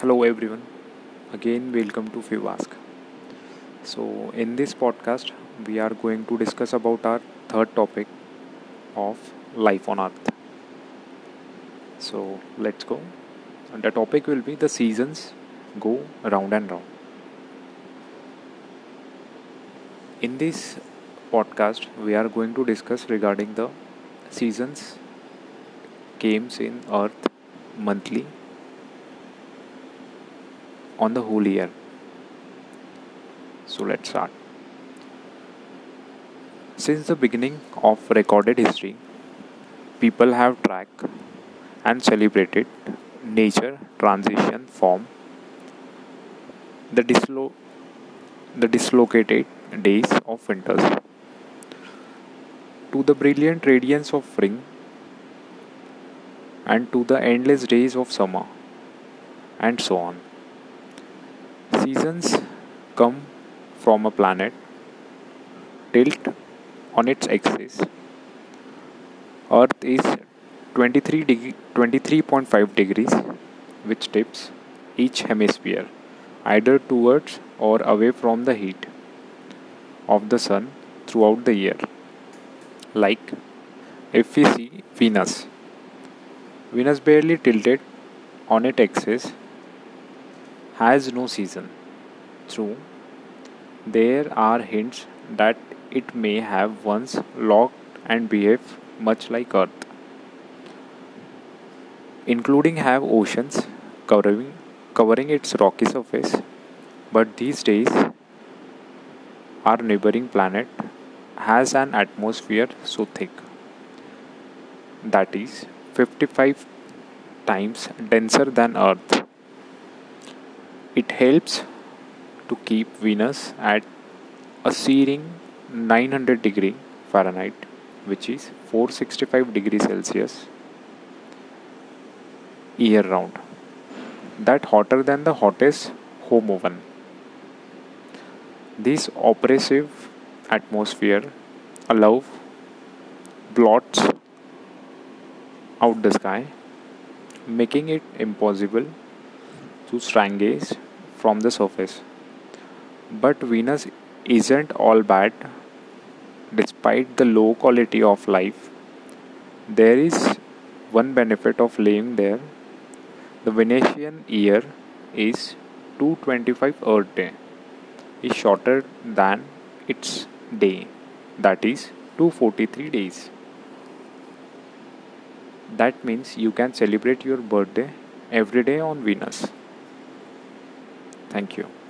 Hello everyone. Again welcome to Fivask. So in this podcast we are going to discuss about our third topic of life on earth. So let's go. And the topic will be the seasons go round and round. In this podcast we are going to discuss regarding the seasons comes in earth monthly on the whole year so let's start since the beginning of recorded history people have tracked and celebrated nature transition from the, dislo- the dislocated days of winters to the brilliant radiance of spring and to the endless days of summer, and so on. Seasons come from a planet tilt on its axis. Earth is 23 deg- 23.5 degrees, which tips each hemisphere either towards or away from the heat of the sun throughout the year. Like if we see Venus Venus barely tilted on its axis has no season. True, there are hints that it may have once locked and behaved much like Earth, including have oceans covering covering its rocky surface. But these days, our neighboring planet has an atmosphere so thick that is 55 times denser than Earth. It helps to keep Venus at a searing 900 degree Fahrenheit, which is 465 degrees Celsius, year round. That hotter than the hottest home oven. This oppressive atmosphere allows blots out the sky, making it impossible to strangaze from the surface. But Venus isn't all bad. Despite the low quality of life, there is one benefit of living there. The Venusian year is 225 Earth day is shorter than its day that is 243 days that means you can celebrate your birthday every day on Venus. Thank you.